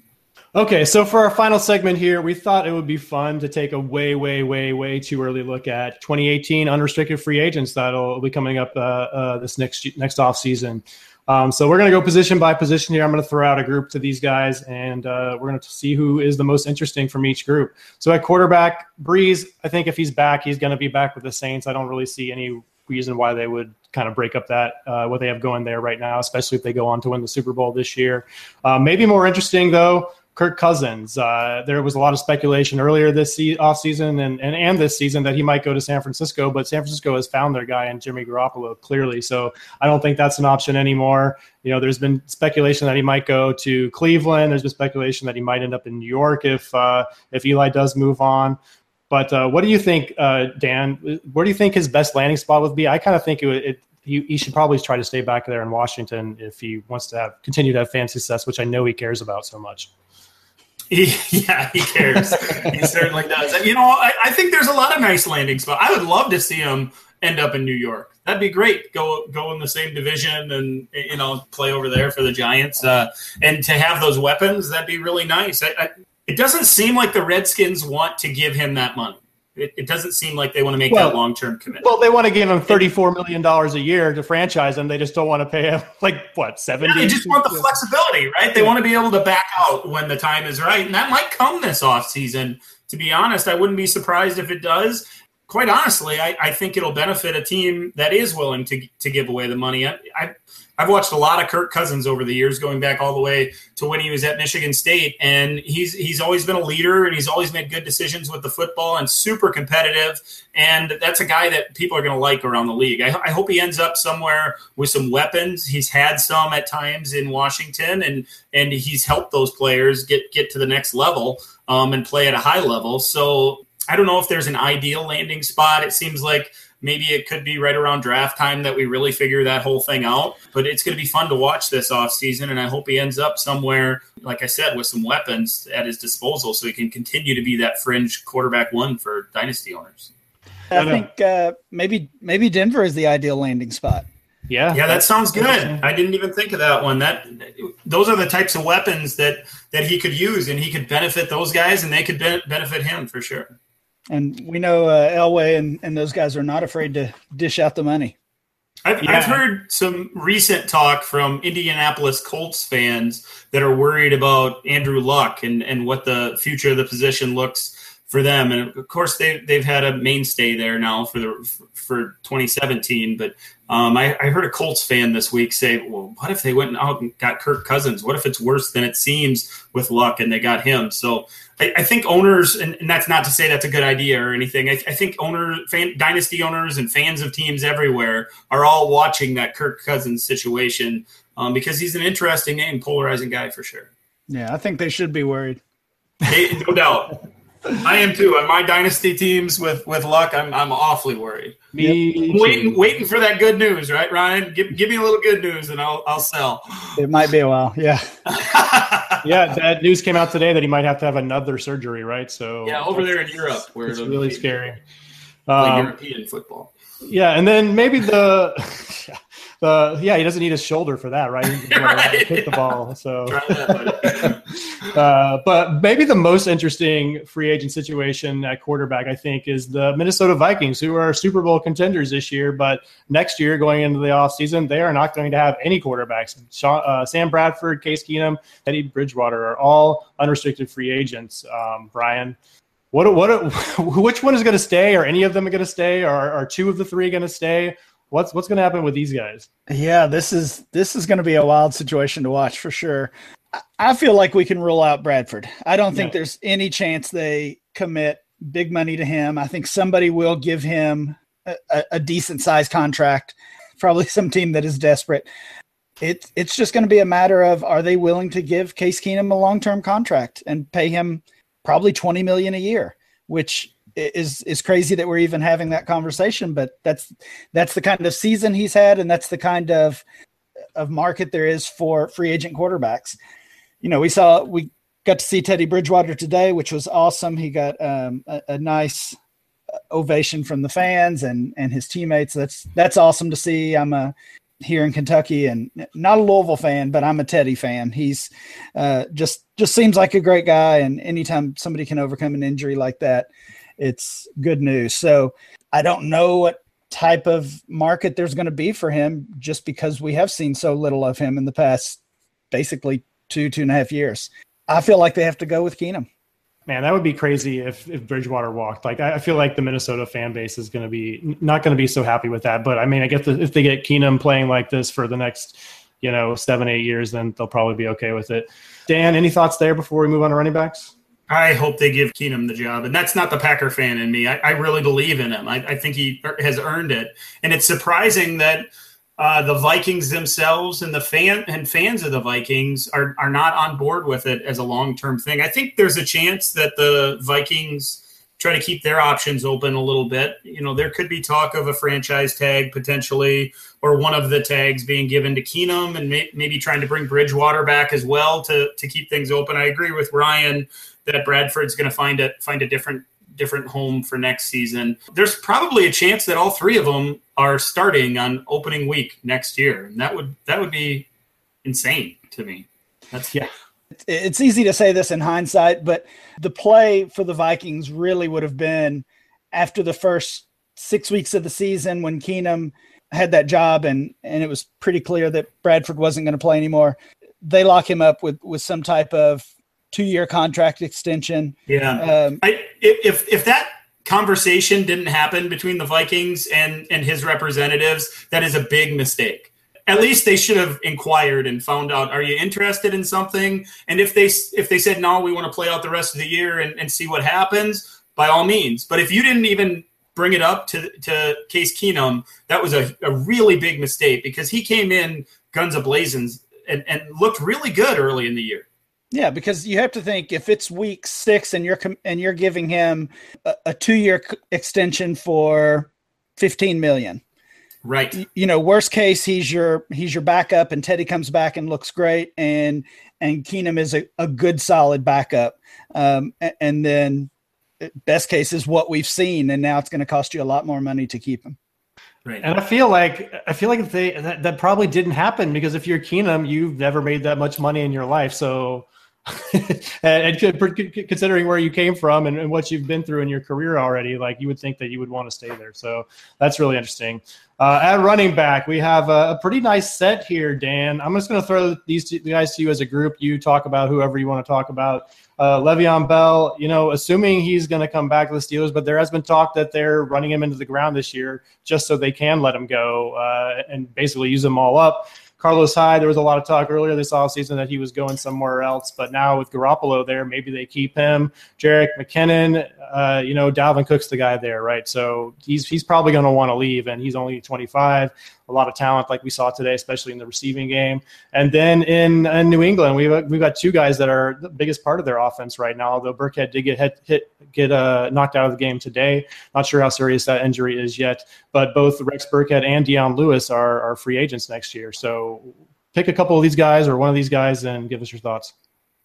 Okay, so for our final segment here, we thought it would be fun to take a way, way, way, way too early look at 2018 unrestricted free agents that'll be coming up uh, uh, this next next off season. Um, so we're going to go position by position here. I'm going to throw out a group to these guys, and uh, we're going to see who is the most interesting from each group. So at quarterback, Brees, I think if he's back, he's going to be back with the Saints. I don't really see any reason why they would kind of break up that uh, what they have going there right now, especially if they go on to win the Super Bowl this year. Uh, maybe more interesting though. Kirk Cousins. Uh, there was a lot of speculation earlier this se- offseason and, and, and this season that he might go to San Francisco, but San Francisco has found their guy in Jimmy Garoppolo clearly. So I don't think that's an option anymore. You know, there's been speculation that he might go to Cleveland. There's been speculation that he might end up in New York if uh, if Eli does move on. But uh, what do you think, uh, Dan? Where do you think his best landing spot would be? I kind of think it, it he, he, should probably try to stay back there in Washington if he wants to have continue to have fan success, which I know he cares about so much. He, yeah, he cares. he certainly does. You know, I, I, think there's a lot of nice landing spots. I would love to see him end up in New York. That'd be great. Go go in the same division and you know play over there for the Giants. Uh, and to have those weapons, that'd be really nice. I, I, it doesn't seem like the Redskins want to give him that money. It, it doesn't seem like they want to make well, that long term commitment. Well, they want to give him thirty four million dollars a year to franchise him. They just don't want to pay him like what seventy. Yeah, they just want the flexibility, right? They want to be able to back out when the time is right, and that might come this off season. To be honest, I wouldn't be surprised if it does. Quite honestly, I, I think it'll benefit a team that is willing to to give away the money. I, I I've watched a lot of Kirk Cousins over the years, going back all the way to when he was at Michigan State, and he's he's always been a leader and he's always made good decisions with the football and super competitive. And that's a guy that people are going to like around the league. I, I, hope he ends up somewhere with some weapons. He's had some at times in Washington, and and he's helped those players get get to the next level um, and play at a high level. So I don't know if there's an ideal landing spot. It seems like maybe it could be right around draft time that we really figure that whole thing out. But it's going to be fun to watch this offseason, and I hope he ends up somewhere, like I said, with some weapons at his disposal so he can continue to be that fringe quarterback one for dynasty owners. I think uh, maybe maybe Denver is the ideal landing spot. Yeah, yeah, that sounds good. I didn't even think of that one. That those are the types of weapons that that he could use, and he could benefit those guys, and they could be- benefit him for sure. And we know uh, Elway and, and those guys are not afraid to dish out the money. I've, yeah. I've, heard some recent talk from Indianapolis Colts fans that are worried about Andrew Luck and, and what the future of the position looks for them. And of course, they, they've had a mainstay there now for the for 2017. But um, I, I, heard a Colts fan this week say, "Well, what if they went out and got Kirk Cousins? What if it's worse than it seems with Luck and they got him?" So I, I think owners, and, and, that's not to say that's a good idea or anything. I, I think owner, fan, dynasty owners, and fans of teams everywhere are all watching that Kirk Cousins situation um, because he's an interesting name, polarizing guy for sure. Yeah, I think they should be worried. No doubt. I am too. On my dynasty teams with with luck, I'm I'm awfully worried. Me waiting waiting for that good news, right, Ryan? Give give me a little good news, and I'll I'll sell. It might be a while, yeah. yeah, that news came out today that he might have to have another surgery, right? So yeah, over there in Europe, where it's really scary. Um, European football. Yeah, and then maybe the the yeah, he doesn't need his shoulder for that, right? He right. hit the ball. So, uh, but maybe the most interesting free agent situation at quarterback, I think, is the Minnesota Vikings, who are Super Bowl contenders this year. But next year, going into the offseason, they are not going to have any quarterbacks. Sean, uh, Sam Bradford, Case Keenum, Teddy Bridgewater are all unrestricted free agents. Um, Brian, what what which one is going to stay? Are any of them going to stay? Or are two of the three going to stay? What's what's going to happen with these guys? Yeah, this is this is going to be a wild situation to watch for sure. I feel like we can rule out Bradford. I don't think there's any chance they commit big money to him. I think somebody will give him a, a decent sized contract, probably some team that is desperate. It's it's just going to be a matter of are they willing to give Case Keenum a long term contract and pay him probably twenty million a year, which is is crazy that we're even having that conversation but that's that's the kind of season he's had and that's the kind of of market there is for free agent quarterbacks. You know we saw we got to see teddy bridgewater today which was awesome. He got um, a, a, nice ovation from the fans and and his teammates. That's that's awesome to see. I'm a here in kentucky and not a louisville fan but i'm a teddy fan. He's uh, just just seems like a great guy and anytime somebody can overcome an injury like that it's good news. So I don't know what type of market there's going to be for him just because we have seen so little of him in the past basically two, two and a half years. I feel like they have to go with Keenum. Man, that would be crazy if, if Bridgewater walked. Like, I feel like the Minnesota fan base is going to be not going to be so happy with that. But I mean, I guess if they get Keenum playing like this for the next, you know, seven, eight years, then they'll probably be okay with it. Dan, any thoughts there before we move on to running backs? I hope they give Keenum the job. And that's not the Packer fan in me. I, I really believe in him. I, I, think he has earned it. And it's surprising that uh, the Vikings themselves and the fan and fans of the Vikings are, are not on board with it as a long term thing. I think there's a chance that the Vikings try to keep their options open a little bit. You know, there could be talk of a franchise tag potentially, or one of the tags being given to Keenum, and may, maybe trying to bring Bridgewater back as well to to keep things open. I agree with Ryan that Bradford's going to find a find a different different home for next season. There's probably a chance that all three of them are starting on opening week next year, and that would that would be insane to me. That's yeah. It's easy to say this in hindsight, but the play for the Vikings really would have been after the first six weeks of the season when Keenum had that job and and it was pretty clear that Bradford wasn't going to play anymore. They lock him up with with some type of two year contract extension. Yeah. Um, I, if if that conversation didn't happen between the Vikings and and his representatives, that is a big mistake. At least they should have inquired and found out are you interested in something? And if they if they said no, we want to play out the rest of the year and, and see what happens, by all means. But if you didn't even bring it up to to Case Keenum, that was a, a really big mistake because he came in guns a blazing and, and looked really good early in the year. Yeah, because you have to think if it's week six and you're and you're giving him a, a two year extension for fifteen million, right? You, you know, worst case he's your he's your backup, and Teddy comes back and looks great, and and Keenum is a, a good solid backup, um, and, and then uh, best case is what we've seen, and now it's going to cost you a lot more money to keep him. Right. And I feel like I feel like they that, that probably didn't happen because if you're Keenum, you've never made that much money in your life, so and, considering where you came from and, what you've been through in your career already, like you would think that you would want to stay there. So that's really interesting. Uh, at running back, we have a, pretty nice set here, Dan. I'm just going to throw these guys to you as a group. You talk about whoever you want to talk about. Uh, Le'Veon Bell, you know, assuming he's going to come back to the Steelers, but there has been talk that they're running him into the ground this year just so they can let him go uh, and basically use them all up. Carlos Hyde, there was a lot of talk earlier this offseason that he was going somewhere else, but now with Garoppolo there, maybe they keep him. Jerick McKinnon, uh, you know, Dalvin Cook's the guy there, right? So he's he's probably going to want to leave, and he's only 25 a lot of talent like we saw today, especially in the receiving game. And then in, in New England, we've we've got two guys that are the biggest part of their offense right now. Although Burkhead did get hit, hit get uh, knocked out of the game today. Not sure how serious that injury is yet, but both Rex Burkhead and Dion Lewis are are free agents next year. So pick a couple of these guys or one of these guys and give us your thoughts.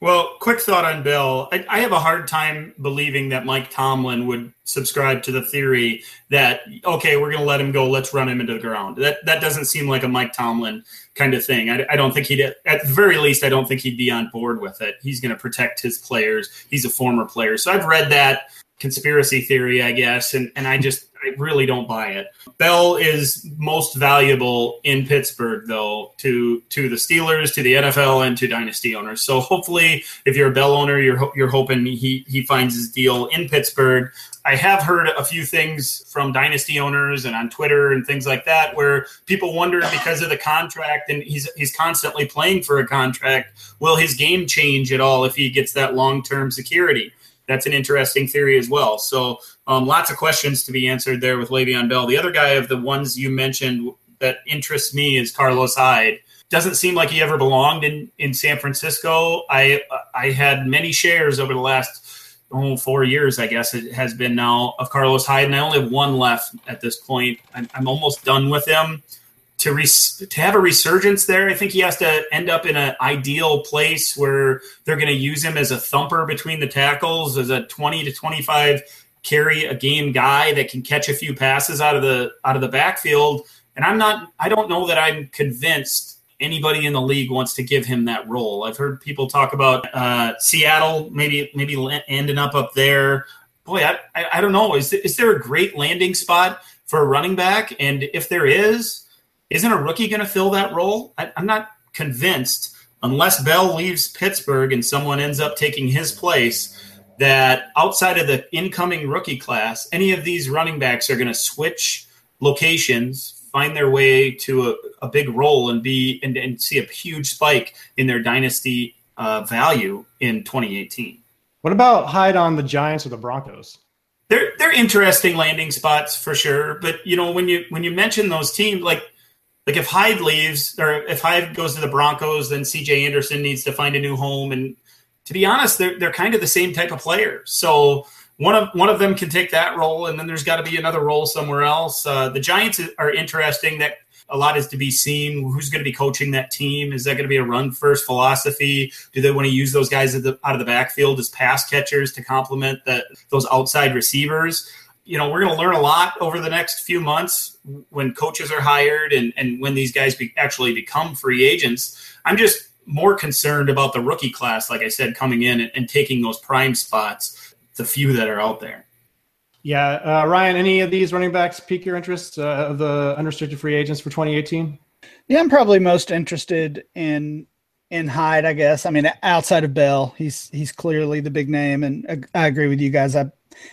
Well, quick thought on Bell. I, I, have a hard time believing that Mike Tomlin would subscribe to the theory that okay, we're going to let him go, let's run him into the ground. That that doesn't seem like a Mike Tomlin kind of thing. I, I don't think he'd, at the very least, I don't think he'd be on board with it. He's going to protect his players. He's a former player, so I've read that conspiracy theory, I guess, and and I just I really don't buy it. Bell is most valuable in Pittsburgh, though, to to the Steelers, to the NFL, and to dynasty owners. So hopefully, if you're a Bell owner, you're you're hoping he he finds his deal in Pittsburgh. I have heard a few things from dynasty owners and on Twitter and things like that, where people wonder because of the contract and he's he's constantly playing for a contract, will his game change at all if he gets that long term security? That's an interesting theory as well. So um, lots of questions to be answered there with Le'Veon Bell. The other guy of the ones you mentioned that interests me is Carlos Hyde. Doesn't seem like he ever belonged in, in San Francisco. I I had many shares over the last oh, four years, I guess it has been now, of Carlos Hyde, and I only have one left at this point. I'm, I'm almost done with him to res- to have a resurgence there, I think he has to end up in an ideal place where they're going to use him as a thumper between the tackles, as a 20 to 25 carry a game guy that can catch a few passes out of the out of the backfield. And I'm not I don't know that I'm convinced anybody in the league wants to give him that role. I've heard people talk about uh, Seattle maybe maybe ending up up there. Boy, I, I, I don't know. Is is there a great landing spot for a running back? And if there is, isn't a rookie going to fill that role? I, I'm not convinced, unless Bell leaves Pittsburgh and someone ends up taking his place, that outside of the incoming rookie class, any of these running backs are going to switch locations, find their way to a, a big role, and be and, and, see a huge spike in their dynasty uh, value in 2018. What about Hyde on the Giants or the Broncos? They're they're interesting landing spots for sure, but you know when you when you mention those teams, like like if Hyde leaves or if Hyde goes to the Broncos, then CJ Anderson needs to find a new home. And to be honest, they're they're kind of the same type of player. So one of one of them can take that role, and then there's got to be another role somewhere else. Uh, the Giants are interesting. That a lot is to be seen. Who's going to be coaching that team? Is that going to be a run first philosophy? Do they want to use those guys the, out of the backfield as pass catchers to complement the, those outside receivers? You know, we're going to learn a lot over the next few months when coaches are hired and, and when these guys be, actually become free agents. I'm just more concerned about the rookie class, like I said, coming in and, and taking those prime spots, the few that are out there. Yeah, uh, Ryan, any of these running backs pique your interest uh, of the unrestricted free agents for 2018? Yeah, I'm probably most interested in in Hyde. I guess. I mean, outside of Bell, he's he's clearly the big name, and I agree with you guys. I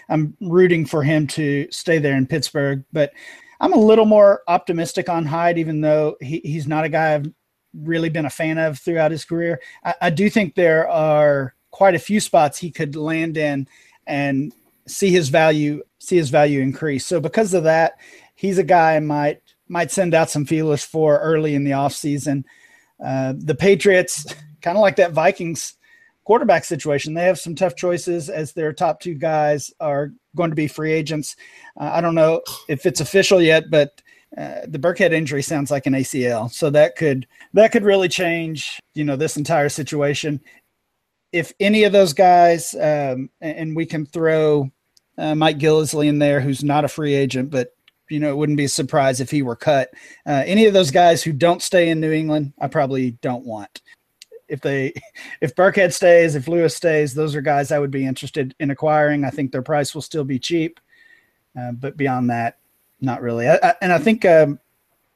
I'm rooting for him to stay there in Pittsburgh, but I'm a little more optimistic on Hyde, even though he, he's not a guy I've really been a fan of throughout his career. I, I do think there are quite a few spots he could land in and see his value see his value increase. So because of that, he's a guy I might might send out some feelers for early in the offseason. Uh, the Patriots, kind of like that Vikings quarterback situation, they have some tough choices as their top two guys are going to be free agents. Uh, I don't know if it's official yet, but uh, the Burkhead injury sounds like an ACL, so that could that could really change, you know, this entire situation if any of those guys, um, and we can throw uh, Mike Gillislee in there, who's not a free agent, but you know, it wouldn't be a surprise if he were cut. Uh, any of those guys who don't stay in New England, I probably don't want. If they, if Burkhead stays, if Lewis stays, those are guys I would be interested in acquiring. I think their price will still be cheap, uh, but beyond that, not really. I, I, and I think um,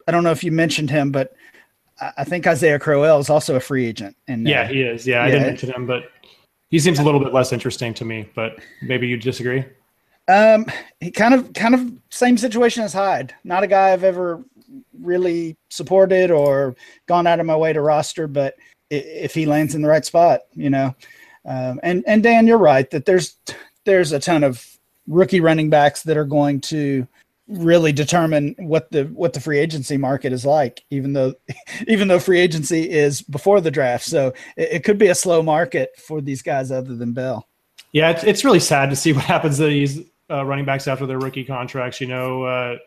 I don't know if you mentioned him, but I think Isaiah Crowell is also a free agent. And yeah, uh, he is. Yeah, I didn't mention him, but he seems a little bit less interesting to me. But maybe you disagree. Um, he kind of, kind of same situation as Hyde. Not a guy I've ever really supported or gone out of my way to roster, but if he lands in the right spot, you know. Um, and and Dan, you're right that there's there's a ton of rookie running backs that are going to really determine what the what the free agency market is like even though even though free agency is before the draft so it, it could be a slow market for these guys other than bell yeah it's, it's really sad to see what happens to these uh, running backs after their rookie contracts. You know, uh,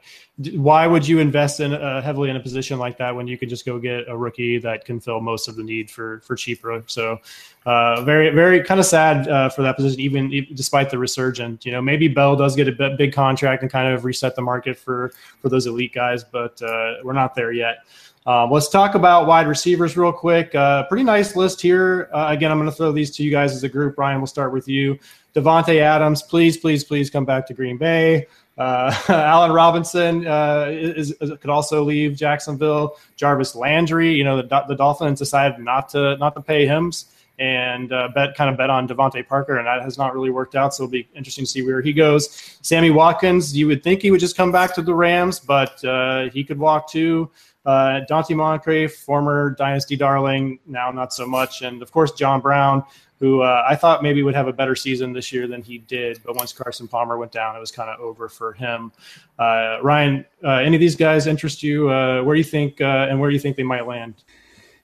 why would you invest in uh, heavily in a position like that when you could just go get a rookie that can fill most of the need for for cheaper? So, uh, very very kind of sad uh, for that position, even, even, despite the resurgence. You know, maybe Bell does get a big contract and kind of reset the market for for those elite guys, but uh, we're not there yet. Um, let's talk about wide receivers real quick. Uh, pretty nice list here. Uh, again, I'm going to throw these to you guys as a group. Ryan, we'll start with you. Davante Adams, please, please, please come back to Green Bay. Uh, Allen Robinson uh, is, is, could also leave Jacksonville. Jarvis Landry, you know, the, the Dolphins decided not to not to pay him and uh, bet kind of bet on DeVante Parker, and that has not really worked out. So it'll be interesting to see where he goes. Sammy Watkins, you would think he would just come back to the Rams, but uh, he could walk too. Uh, Donte Moncrief, former dynasty darling, now not so much, and of course John Brown, who uh, I thought maybe would have a better season this year than he did. But once Carson Palmer went down, it was kind of over for him. Uh, Ryan, uh, any of these guys interest you? Uh, where do you think uh, and where do you think they might land?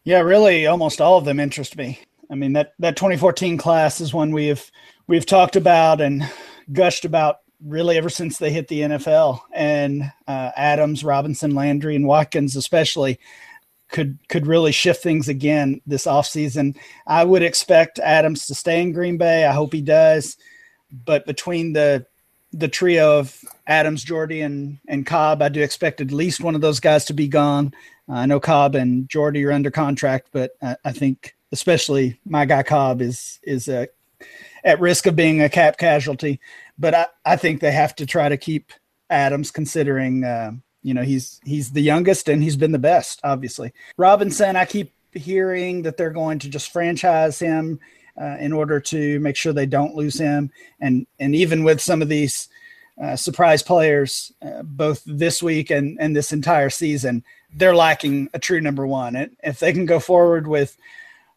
Yeah, really, almost all of them interest me. I mean that that 2014 class is one we've we've talked about and gushed about really ever since they hit the NFL. And uh, Adams, Robinson, Landry, and Watkins especially could could really shift things again this offseason. I would expect Adams to stay in Green Bay. I hope he does. But between the the trio of Adams, Jordy, and and Cobb, I do expect at least one of those guys to be gone. Uh, I know Cobb and Jordy are under contract, but I, I think especially my guy Cobb is is uh, at risk of being a cap casualty. But I, I think they have to try to keep Adams, considering uh, you know, he's he's the youngest and he's been the best, obviously. Robinson, I keep hearing that they're going to just franchise him uh, in order to make sure they don't lose him. And and even with some of these uh, surprise players, uh, both this week and and this entire season, they're lacking a true number one. And if they can go forward with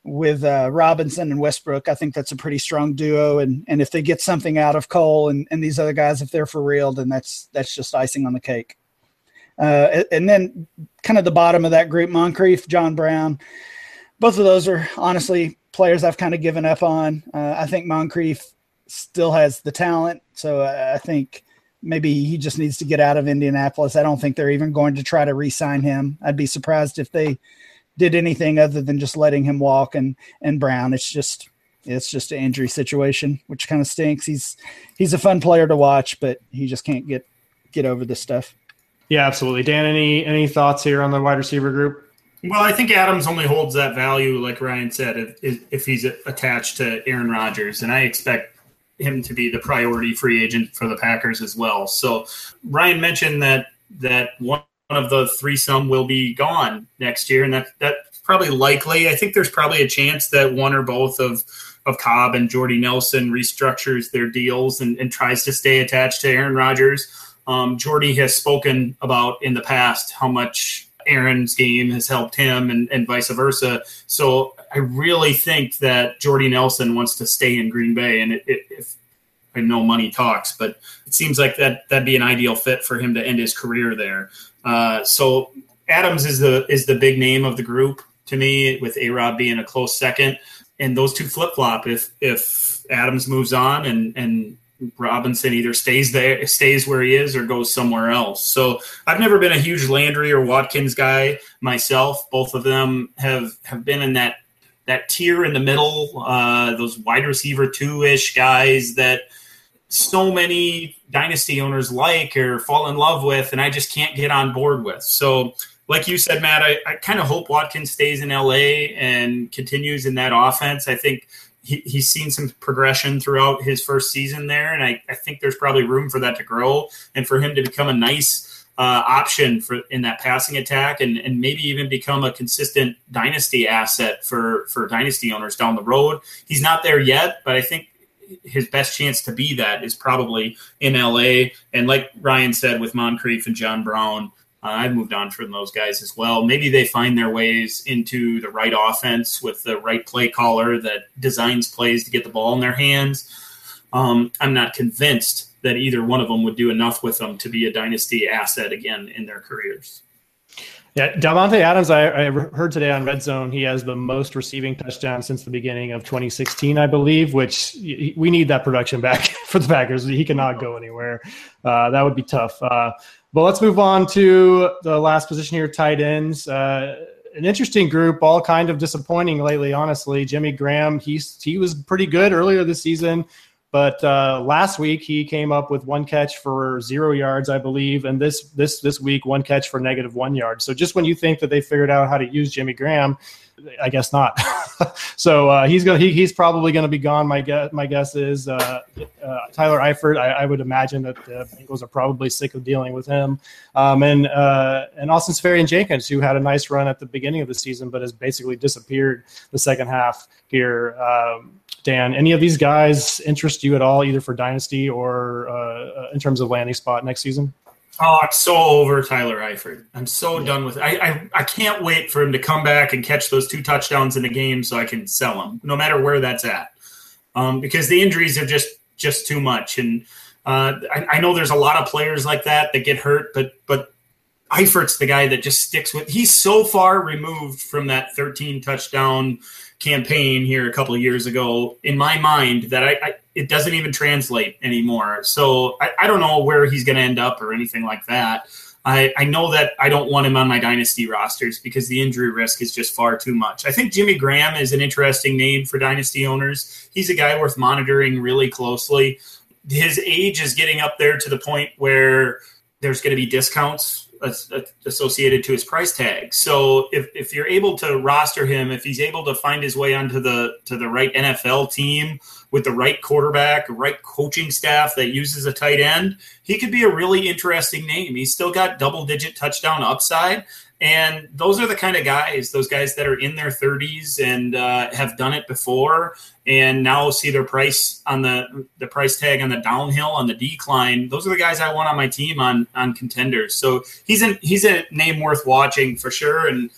with uh, Robinson and Westbrook, I think that's a pretty strong duo. And and if they get something out of Cole and, and these other guys, if they're for real, then that's that's just icing on the cake. Uh, and then kind of the bottom of that group, Moncrief, John Brown. Both of those are honestly players I've kind of given up on. Uh, I think Moncrief still has the talent. So I think maybe he just needs to get out of Indianapolis. I don't think they're even going to try to re-sign him. I'd be surprised if they did anything other than just letting him walk. And and Brown, it's just it's just an injury situation, which kind of stinks. He's he's a fun player to watch, but he just can't get get over this stuff. Yeah, absolutely. Dan, any any thoughts here on the wide receiver group? Well, I think Adams only holds that value, like Ryan said, if, if he's attached to Aaron Rodgers, and I expect him to be the priority free agent for the Packers as well. So Ryan mentioned that that one of the threesome will be gone next year, and that that's probably likely. I think there's probably a chance that one or both of of Cobb and Jordy Nelson restructures their deals and, and tries to stay attached to Aaron Rodgers. Um, Jordy has spoken about in the past how much Aaron's game has helped him and, and vice versa. So I really think that Jordy Nelson wants to stay in Green Bay. And it, it, if I know money talks, but it seems like that that'd be an ideal fit for him to end his career there. Uh, so Adams is the is the big name of the group to me, with A Rob being a close second. And those two flip flop if if Adams moves on and and Robinson either stays there, stays where he is, or goes somewhere else. So I've never been a huge Landry or Watkins guy myself. Both of them have have been in that that tier in the middle, uh, those wide receiver two ish guys that so many dynasty owners like or fall in love with, and I just can't get on board with. So, like you said, Matt, I, I kind of hope Watkins stays in LA and continues in that offense. I think he, he's seen some progression throughout his first season there, and I, I think there's probably room for that to grow and for him to become a nice uh, option for in that passing attack, and, and maybe even become a consistent dynasty asset for for dynasty owners down the road. He's not there yet, but I think his best chance to be that is probably in LA. And like Ryan said, with Moncrief and John Brown, uh, I've moved on from those guys as well. Maybe they find their ways into the right offense with the right play caller that designs plays to get the ball in their hands. Um, I'm not convinced that either one of them would do enough with them to be a dynasty asset again in their careers. Yeah, Davante Adams, I, I, heard today on Red Zone, he has the most receiving touchdowns since the beginning of 2016, I believe, which we need that production back for the Packers. He cannot go anywhere. Uh, that would be tough. Uh, but let's move on to the last position here, tight ends. Uh, an interesting group, all kind of disappointing lately, honestly. Jimmy Graham, he's he was pretty good earlier this season, but uh, last week he came up with one catch for zero yards, I believe, and this this this week one catch for negative one yard. So just when you think that they figured out how to use Jimmy Graham, I guess not. so uh, he's going. He, he's probably going to be gone. My guess. My guess is uh, uh, Tyler Eifert. I, I, would imagine that the Bengals are probably sick of dealing with him. Um, and uh, and Austin Seferian-Jenkins, who had a nice run at the beginning of the season, but has basically disappeared the second half here. Um, Dan, any of these guys interest you at all, either for dynasty or uh, in terms of landing spot next season? Oh, I'm so over Tyler Eifert. I'm so yeah. done with it. I, I, I can't wait for him to come back and catch those two touchdowns in the game so I can sell him, no matter where that's at. Um, because the injuries are just just too much. And uh, I, I, know there's a lot of players like that that get hurt, but but Eifert's the guy that just sticks with. He's so far removed from that 13 touchdown campaign here a couple of years ago in my mind that I, I it doesn't even translate anymore. So I, I don't know where he's going to end up or anything like that. I, I know that I don't want him on my dynasty rosters because the injury risk is just far too much. I think Jimmy Graham is an interesting name for dynasty owners. He's a guy worth monitoring really closely. His age is getting up there to the point where there's going to be discounts associated to his price tag. So if, if you're able to roster him, if he's able to find his way onto the to the right NFL team with the right quarterback, right coaching staff that uses a tight end, he could be a really interesting name. He's still got double digit touchdown upside. And those are the kind of guys, those guys that are in their 30s and uh, have done it before, and now see their price on the the price tag on the downhill on the decline. Those are the guys I want on my team on on contenders. So he's a he's a name worth watching for sure. And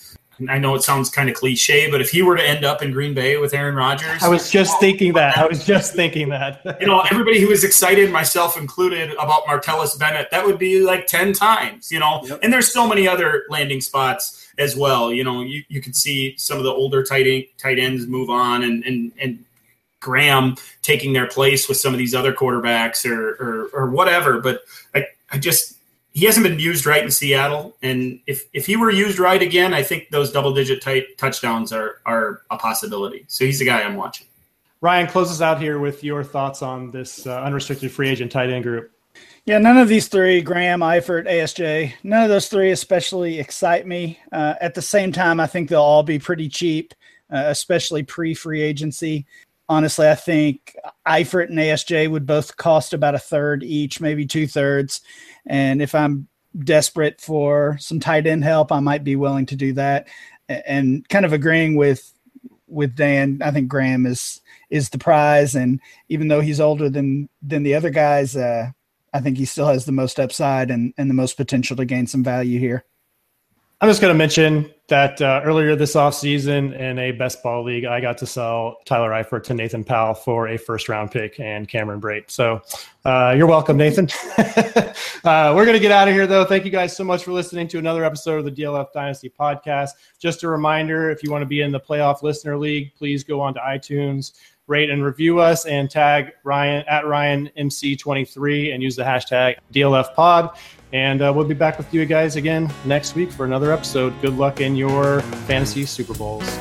I know it sounds kind of cliche, but if he were to end up in Green Bay with Aaron Rodgers, I was just thinking that. I was just thinking that. you know, everybody who was excited, myself included, about Martellus Bennett, that would be like 10 times, you know, yep. and there's so many other landing spots as well. You know, you, you could see some of the older tight, end, tight ends move on and, and, and Graham taking their place with some of these other quarterbacks or or, or whatever. But I, I just he hasn't been used right in Seattle, and if if he were used right again, I think those double digit type touchdowns are are a possibility. So he's the guy I'm watching. Ryan, closes out here with your thoughts on this uh, unrestricted free agent tight end group. Yeah, none of these three, Graham, Eifert, ASJ, none of those three especially excite me. Uh, at the same time, I think they'll all be pretty cheap, uh, especially pre free agency. Honestly, I think Eifert and ASJ would both cost about a third each, maybe two thirds. And if I'm desperate for some tight end help, I might be willing to do that. And kind of agreeing with with Dan, I think Graham is is the prize. And even though he's older than than the other guys, uh, I think he still has the most upside and, and the most potential to gain some value here. I'm just going to mention that uh, earlier this offseason in a best ball league, I got to sell Tyler Eifert to Nathan Powell for a first round pick and Cameron Brate. So uh, you're welcome, Nathan. uh, we're going to get out of here, though. Thank you guys so much for listening to another episode of the DLF Dynasty podcast. Just a reminder if you want to be in the playoff listener league, please go on to iTunes, rate and review us, and tag Ryan at Ryan MC23 and use the hashtag DLF Pod. And uh, we'll be back with you guys again next week for another episode. Good luck in your fantasy Super Bowls.